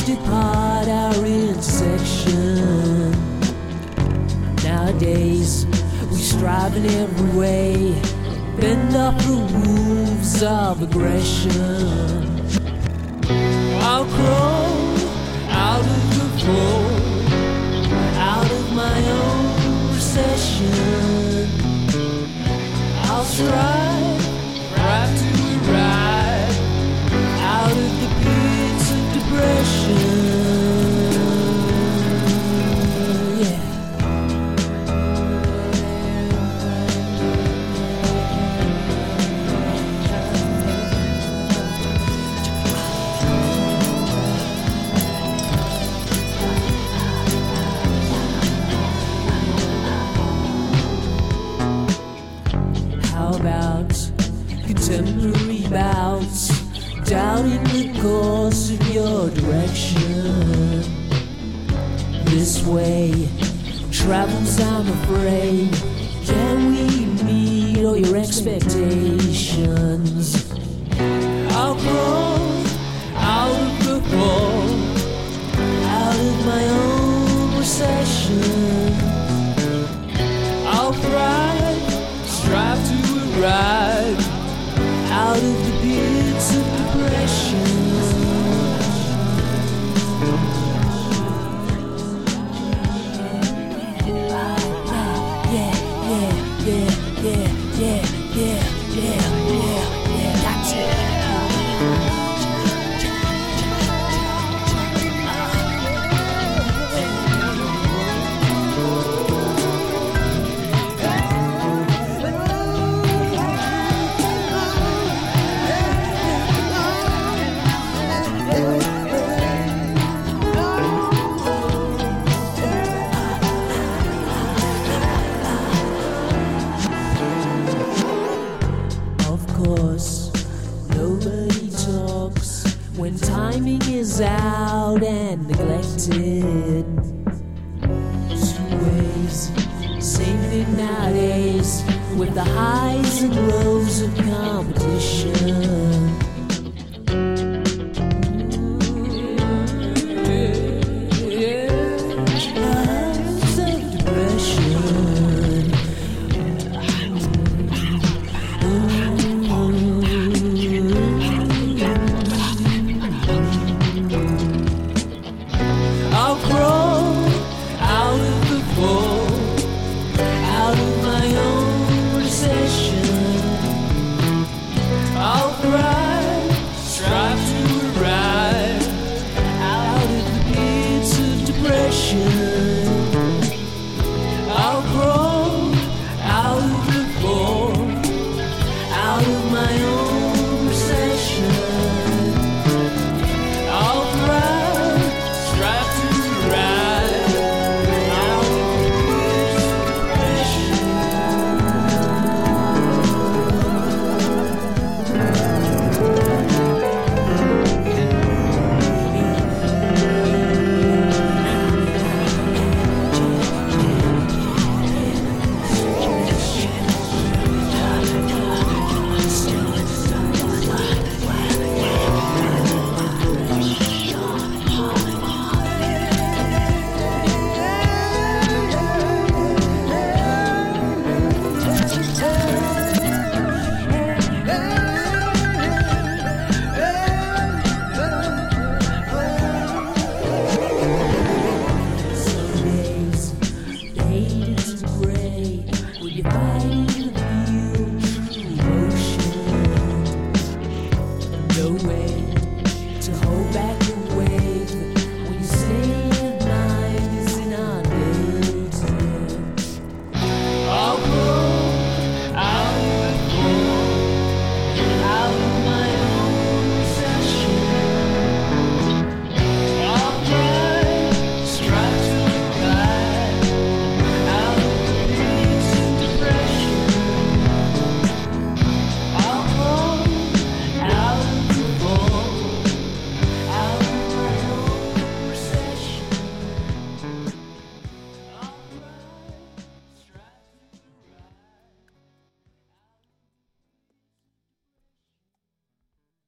clouds depart our intersection. Nowadays, we strive in every way, bend off the wolves of aggression. I'll crawl out of the floor, out of my own recession. I'll strive contemporary bouts, doubting the course of your direction? This way travels, I'm afraid. Can we meet all your expectations? I'll crawl Of course, nobody talks when timing is out and neglected. Two ways, same thing nowadays with the highs and lows of competition.